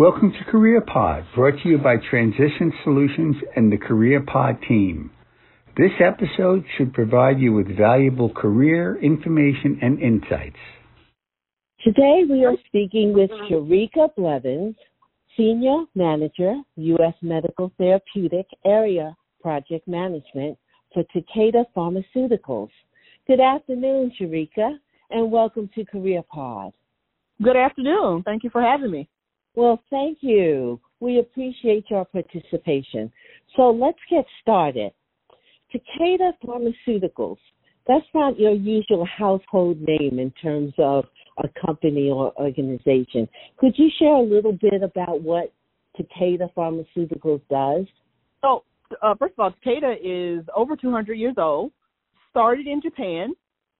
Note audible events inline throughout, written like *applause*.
Welcome to CareerPod, brought to you by Transition Solutions and the CareerPod team. This episode should provide you with valuable career information and insights. Today we are speaking with Sharika Blevins, Senior Manager, U.S. Medical Therapeutic Area Project Management for Takeda Pharmaceuticals. Good afternoon, Sharika, and welcome to CareerPod. Good afternoon. Thank you for having me. Well, thank you. We appreciate your participation. So let's get started. Takeda Pharmaceuticals, that's not your usual household name in terms of a company or organization. Could you share a little bit about what Takeda Pharmaceuticals does? So, uh, first of all, Takeda is over 200 years old, started in Japan.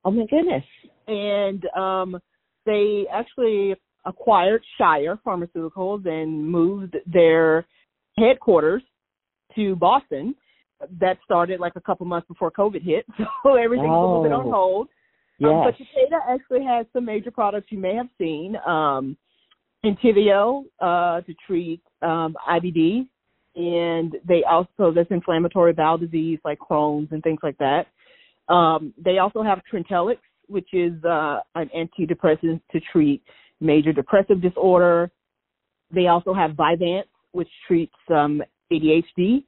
Oh, my goodness. And um, they actually acquired Shire Pharmaceuticals and moved their headquarters to Boston. That started like a couple months before COVID hit, *laughs* so everything's oh. a little bit on oh. hold. Yes. Um, but Takeda actually has some major products you may have seen. Um, Entyvio uh, to treat um, IBD, and they also this inflammatory bowel disease like Crohn's and things like that. Um, they also have Trintellix, which is uh, an antidepressant to treat major depressive disorder. They also have Vyvanse, which treats um, ADHD.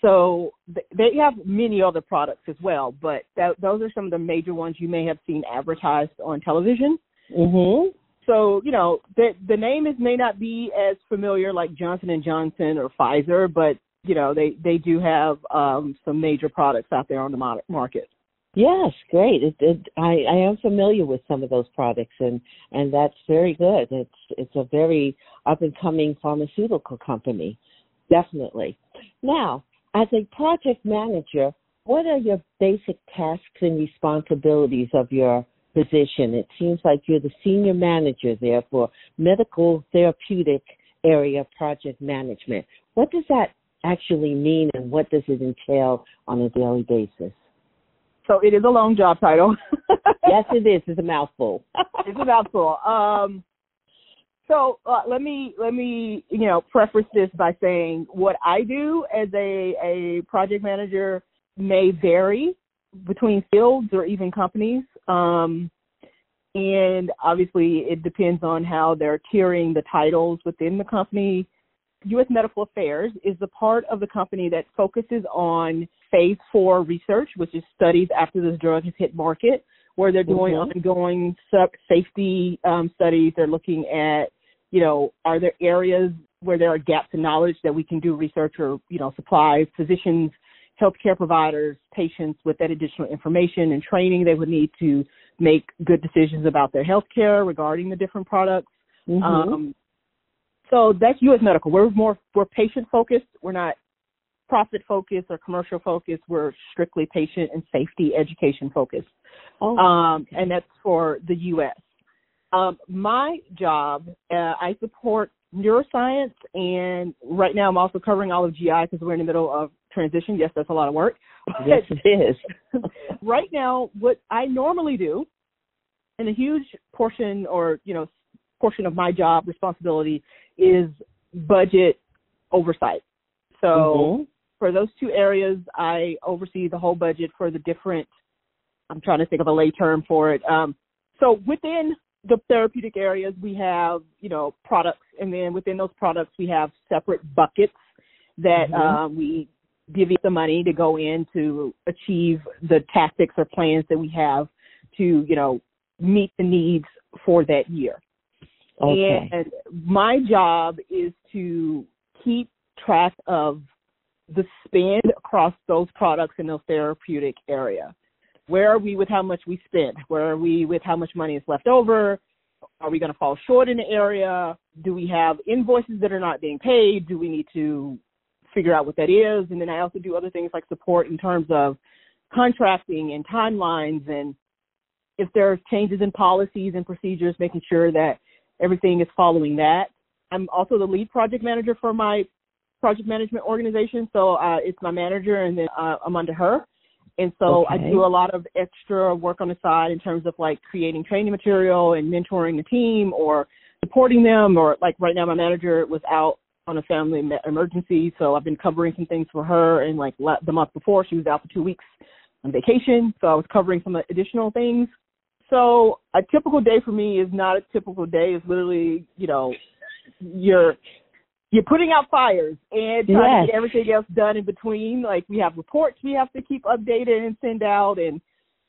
So they have many other products as well, but that, those are some of the major ones you may have seen advertised on television. Mm-hmm. So you know the the name is may not be as familiar like Johnson and Johnson or Pfizer, but you know they they do have um, some major products out there on the market. Yes, great. It, it, I, I am familiar with some of those products, and and that's very good. It's it's a very up and coming pharmaceutical company, definitely. Now, as a project manager, what are your basic tasks and responsibilities of your position? It seems like you're the senior manager there for medical therapeutic area project management. What does that actually mean, and what does it entail on a daily basis? So it is a long job title. *laughs* yes, it is. It's a mouthful. *laughs* it's a mouthful. Um, so uh, let me let me you know preface this by saying what I do as a a project manager may vary between fields or even companies. Um, and obviously it depends on how they're tiering the titles within the company. U.S. Medical Affairs is the part of the company that focuses on phase four research, which is studies after this drug has hit market, where they're doing mm-hmm. ongoing safety um, studies. They're looking at, you know, are there areas where there are gaps in knowledge that we can do research or, you know, supply physicians, healthcare providers, patients with that additional information and training they would need to make good decisions about their healthcare regarding the different products. Mm-hmm. Um, so that's U.S. Medical. We're more we're patient focused. We're not profit focused or commercial focused. We're strictly patient and safety education focused. Oh, um, and that's for the U.S. Um, my job, uh, I support neuroscience, and right now I'm also covering all of GI because we're in the middle of transition. Yes, that's a lot of work. Yes, it is. *laughs* right now, what I normally do, and a huge portion or you know portion of my job responsibility is budget oversight. So mm-hmm for those two areas, I oversee the whole budget for the different. I'm trying to think of a lay term for it. Um, so within the therapeutic areas, we have you know products, and then within those products, we have separate buckets that mm-hmm. um, we give you the money to go in to achieve the tactics or plans that we have to you know meet the needs for that year. Okay. And my job is to keep track of the spend across those products in those therapeutic area. Where are we with how much we spend? Where are we with how much money is left over? Are we going to fall short in the area? Do we have invoices that are not being paid? Do we need to figure out what that is? And then I also do other things like support in terms of contracting and timelines and if there are changes in policies and procedures, making sure that everything is following that. I'm also the lead project manager for my project management organization, so uh, it's my manager, and then uh, I'm under her. And so okay. I do a lot of extra work on the side in terms of like creating training material and mentoring the team or supporting them or like right now my manager was out on a family emergency so i've been covering some things for her and like the month before she was out for two weeks on vacation so i was covering some additional things so a typical day for me is not a typical day it's literally you know you're you're putting out fires and trying yes. to get everything else done in between like we have reports we have to keep updated and send out and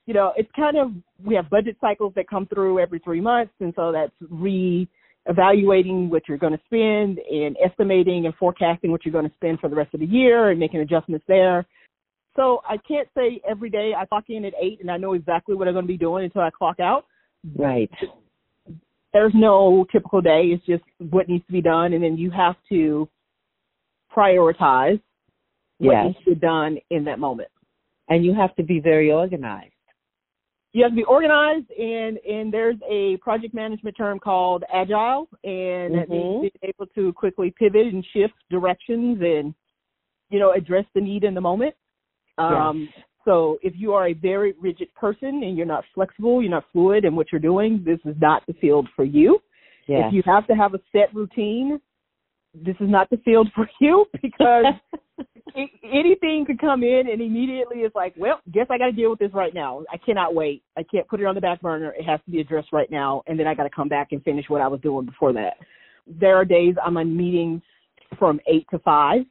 you know it's kind of we have budget cycles that come through every three months and so that's re evaluating what you're going to spend and estimating and forecasting what you're going to spend for the rest of the year and making adjustments there. So I can't say every day I clock in at eight and I know exactly what I'm going to be doing until I clock out. Right. There's no typical day. It's just what needs to be done, and then you have to prioritize what yes. needs to be done in that moment. And you have to be very organized you have to be organized and and there's a project management term called agile and mm-hmm. means being able to quickly pivot and shift directions and you know address the need in the moment um yes. so if you are a very rigid person and you're not flexible you're not fluid in what you're doing this is not the field for you yes. if you have to have a set routine this is not the field for you *laughs* because *laughs* anything could come in and immediately it's like, well, guess I got to deal with this right now. I cannot wait. I can't put it on the back burner. It has to be addressed right now, and then I got to come back and finish what I was doing before that. There are days I'm on meetings from eight to five.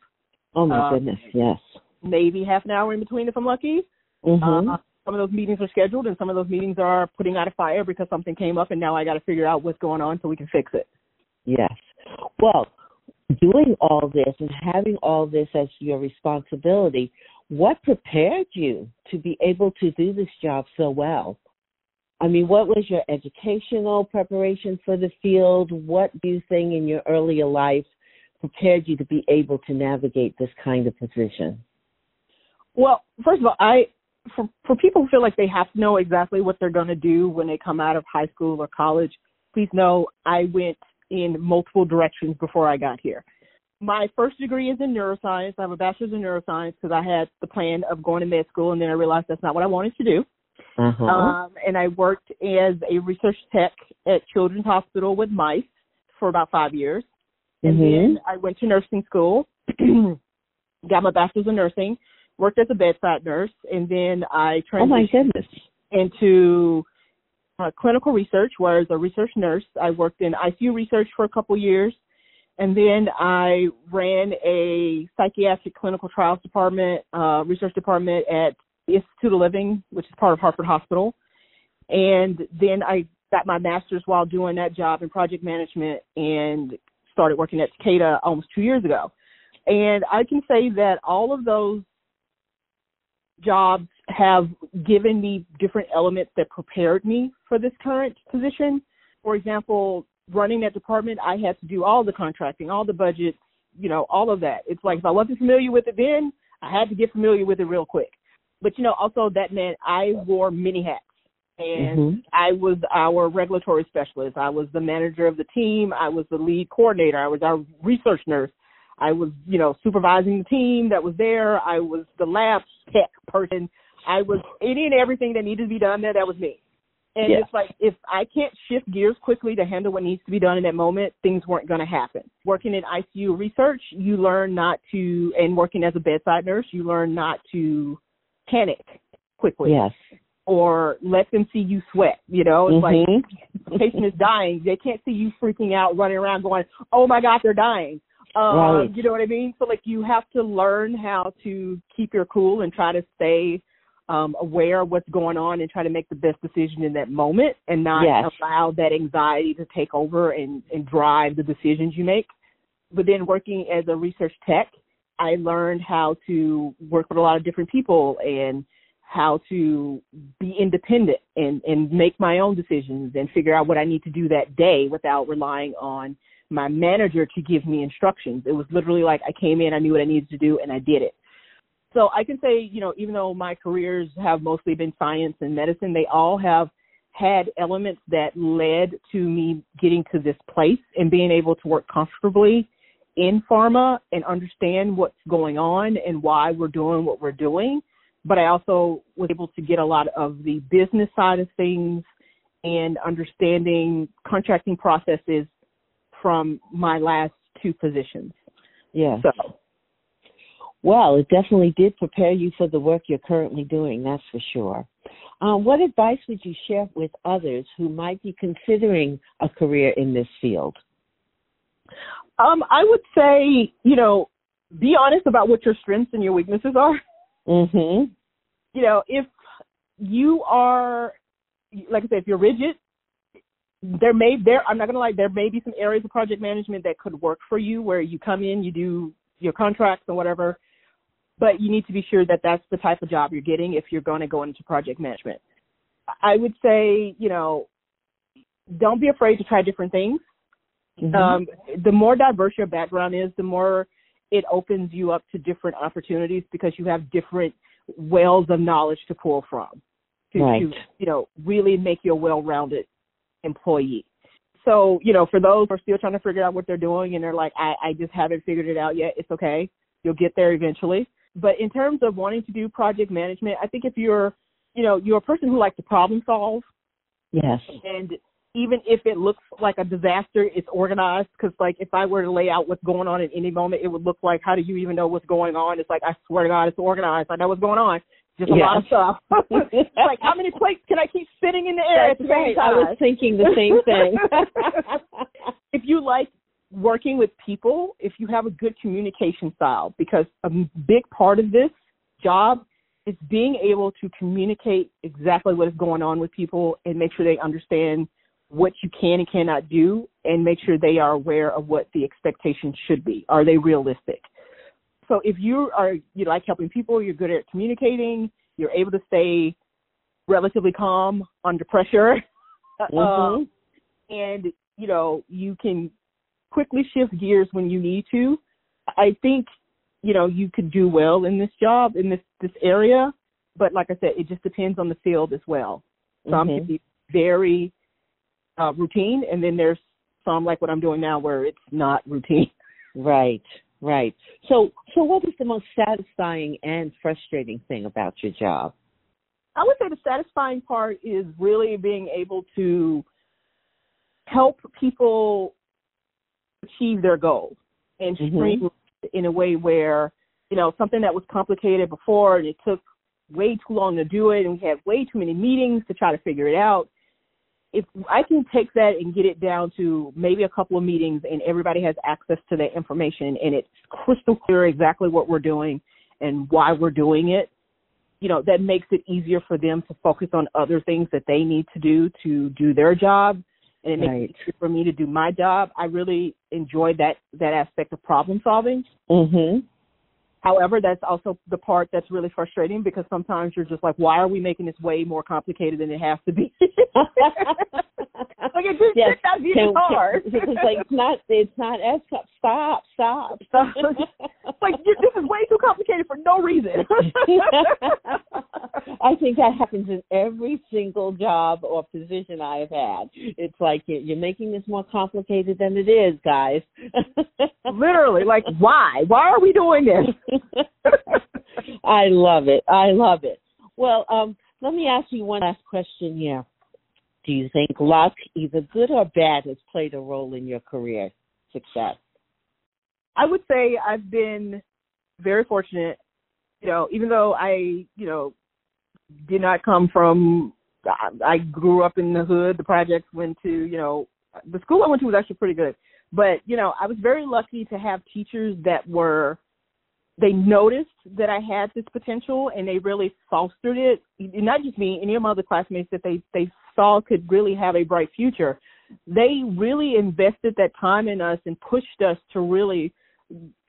Oh my uh, goodness, yes. Maybe half an hour in between if I'm lucky. Mm-hmm. Uh, some of those meetings are scheduled, and some of those meetings are putting out a fire because something came up, and now I got to figure out what's going on so we can fix it. Yes. Well, doing all this and having all this as your responsibility, what prepared you to be able to do this job so well? I mean, what was your educational preparation for the field? What do you think in your earlier life prepared you to be able to navigate this kind of position? Well, first of all, I for for people who feel like they have to know exactly what they're going to do when they come out of high school or college, please know I went in multiple directions before I got here. My first degree is in neuroscience. I have a bachelor's in neuroscience because I had the plan of going to med school, and then I realized that's not what I wanted to do. Uh-huh. Um, and I worked as a research tech at Children's Hospital with mice for about five years. And mm-hmm. then I went to nursing school, *clears throat* got my bachelor's in nursing, worked as a bedside nurse, and then I transitioned oh my goodness. into uh, clinical research, where as a research nurse, I worked in ICU research for a couple years, and then I ran a psychiatric clinical trials department, uh, research department at the Institute of Living, which is part of Hartford Hospital, and then I got my master's while doing that job in project management and started working at Takeda almost two years ago. And I can say that all of those jobs have given me different elements that prepared me for this current position. For example, running that department, I had to do all the contracting, all the budgets, you know, all of that. It's like if I wasn't familiar with it then, I had to get familiar with it real quick. But you know, also that meant I wore many hats. And mm-hmm. I was our regulatory specialist. I was the manager of the team. I was the lead coordinator. I was our research nurse. I was, you know, supervising the team that was there. I was the lab tech person. I was any and everything that needed to be done there. That was me. And yeah. it's like if I can't shift gears quickly to handle what needs to be done in that moment, things weren't going to happen. Working in ICU research, you learn not to, and working as a bedside nurse, you learn not to panic quickly. Yes. Or let them see you sweat. You know, it's mm-hmm. like the patient is dying. They can't see you freaking out, running around, going, "Oh my God, they're dying." Um, right. You know what I mean? So like you have to learn how to keep your cool and try to stay um, aware of what's going on and try to make the best decision in that moment and not yes. allow that anxiety to take over and, and drive the decisions you make. But then working as a research tech, I learned how to work with a lot of different people and how to be independent and, and make my own decisions and figure out what I need to do that day without relying on my manager to give me instructions. It was literally like I came in, I knew what I needed to do, and I did it. So I can say, you know, even though my careers have mostly been science and medicine, they all have had elements that led to me getting to this place and being able to work comfortably in pharma and understand what's going on and why we're doing what we're doing. But I also was able to get a lot of the business side of things and understanding contracting processes from my last two positions. Yeah. So, Well, it definitely did prepare you for the work you're currently doing, that's for sure. Um, what advice would you share with others who might be considering a career in this field? um, I would say, you know, be honest about what your strengths and your weaknesses are. Mm-hmm. You know, if you are, like I said, if you're rigid, there may there I'm not gonna lie, there may be some areas of project management that could work for you where you come in, you do your contracts and whatever, but you need to be sure that that's the type of job you're getting if you're going to go into project management. I would say, you know, don't be afraid to try different things. Mhm. Um, the more diverse your background is, the more it opens you up to different opportunities because you have different wells of knowledge to pull from to, Right. to you know really make you a well-rounded employee. So you know, for those who are still trying to figure out what they're doing and they're like, I, I just haven't figured it out yet. It's okay. You'll get there eventually. But in terms of wanting to do project management, I think if you're, you know, you're a person who likes to problem solve, yes. and even if it looks like a disaster, it's organized. Because like if I were to lay out what's going on at any moment, it would look like how do you even know what's going on? It's like I swear to God, it's organized. I know what's going on. Just a lot of stuff. *laughs* Like how many plates can I keep spinning in the air at That's the right. same I was thinking the same thing. *laughs* if you like working with people, if you have a good communication style, because a big part of this job is being able to communicate exactly what is going on with people and make sure they understand what you can and cannot do and make sure they are aware of what the expectations should be. Are they realistic? So if you are you like helping people, you're good at communicating, you're able to stay relatively calm under pressure. *laughs* Mhm. um, and you know you can quickly shift gears when you need to i think you know you could do well in this job in this this area but like i said it just depends on the field as well some Mhm. can be very uh routine and then there's some like what i'm doing now where it's not routine *laughs* Right, right. So, so what is the most satisfying and frustrating thing about your job? I would say the satisfying part is really being able to help people achieve their goals and Mhm. streamline it in a way where, you know, something that was complicated before and it took way too long to do it and we had way too many meetings to try to figure it out. If I can take that and get it down to maybe a couple of meetings and everybody has access to that information and it's crystal clear exactly what we're doing and why we're doing it, you know, that makes it easier for them to focus on other things that they need to do to do their job. And it makes Right. it easier for me to do my job. I really enjoy that that aspect of problem solving. Mhm. However, that's also the part that's really frustrating because sometimes you're just like, why are we making this way more complicated than it has to be? *laughs* just Yes. it's not Can- can- *laughs* it's like it's not it's not as stop stop *laughs* Stop. like this is way too complicated for no reason. *laughs* I think that happens in every single job or position I've had. It's like you're you're making this more complicated than it is, guys. Literally, like why? Why are we doing this? I love it. I love it. Well, um, let me ask you one last question here. Do you think luck, either good or bad, has played a role in your career success? I would say I've been very fortunate. You know, even though I, you know, did not come from, I- grew up in the hood. The projects went to, you know, the school I went to was actually pretty good. But you know, I was very lucky to have teachers that were, they noticed that I had this potential and they really fostered it. Not just me, any of my other classmates that they they saw could really have a bright future. They really invested that time in us and pushed us to really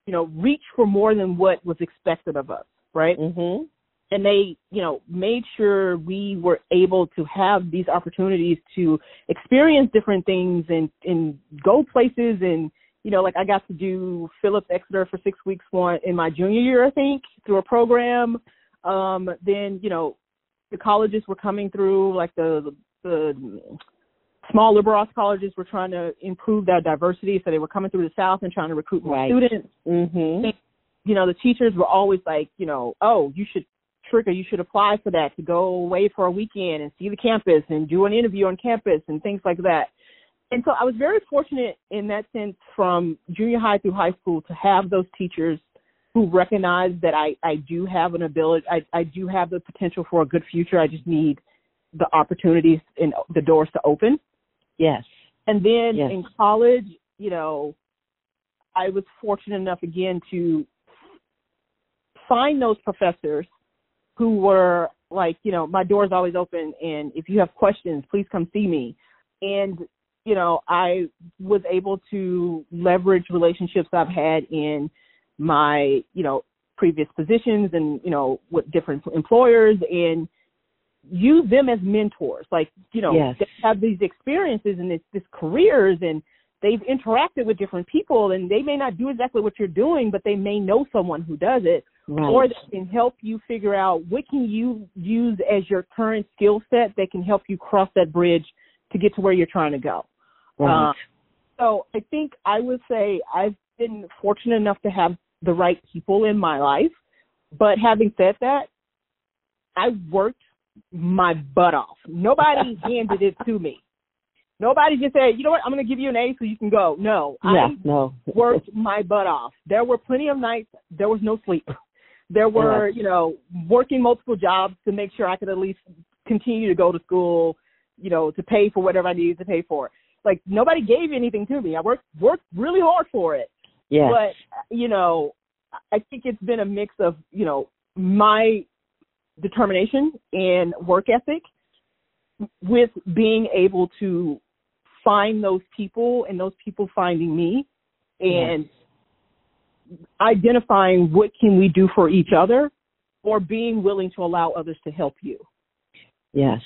you know, reach for more than what was expected of us, right? Mhm. And they, you know, made sure we were able to have these opportunities to experience different things and and go places and you know, like I got to do Phillips Exeter for six weeks one in my junior year, I think, through a program. Um, then, you know, the colleges were coming through, like the the small liberal arts colleges were trying to improve their diversity, so they were coming through the South and trying to recruit more Right. students. Mhm. You know, the teachers were always like, you know, oh, you should trigger, you should apply for that to go away for a weekend and see the campus and do an interview on campus and things like that. and so I was very fortunate in that sense from junior high through high school to have those teachers who recognize that I, I do have an ability, I, I do have the potential for a good future. I just need the opportunities and the doors to open. Yes. And then Yes. in college, you know, I was fortunate enough again to find those professors who were like, you know, my door's always open and if you have questions, please come see me. And, you know, I was able to leverage relationships I've had in my, you know, previous positions and, you know, with different employers and use them as mentors. Like, you know, Yes. they have these experiences and this, this careers and they've interacted with different people and they may not do exactly what you're doing, but they may know someone who does it Right. or they can help you figure out what can you use as your current skill set that can help you cross that bridge to get to where you're trying to go. right. uh, So I think I would say I've been fortunate enough to have the right people in my life. But having said that, I worked my butt off. Nobody *laughs* handed it to me. Nobody just said, you know what, I'm going to give you an A so you can go. No, yeah. I No. *laughs* worked my butt off. There were plenty of nights there was no sleep. There were, you know, working multiple jobs to make sure I could at least continue to go to school, you know, to pay for whatever I needed to pay for. Like nobody gave anything to me. I worked worked really hard for it. Yes. But, you know, I think it's been a mix of, you know, my determination and work ethic with being able to find those people and those people finding me and identifying what can we do for each other or being willing to allow others to help you. Yes.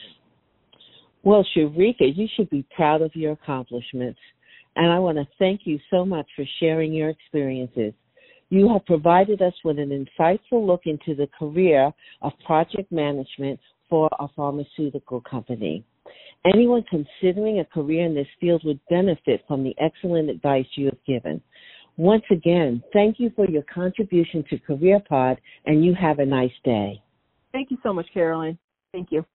Well, Sharika, you should be proud of your accomplishments. And I want to thank you so much for sharing your experiences. You have provided us with an insightful look into the career of project management for a pharmaceutical company. Anyone considering a career in this field would benefit from the excellent advice you have given. Once again, thank you for your contribution to CareerPod, and you have a nice day. Thank you so much, Carolyn. Thank you.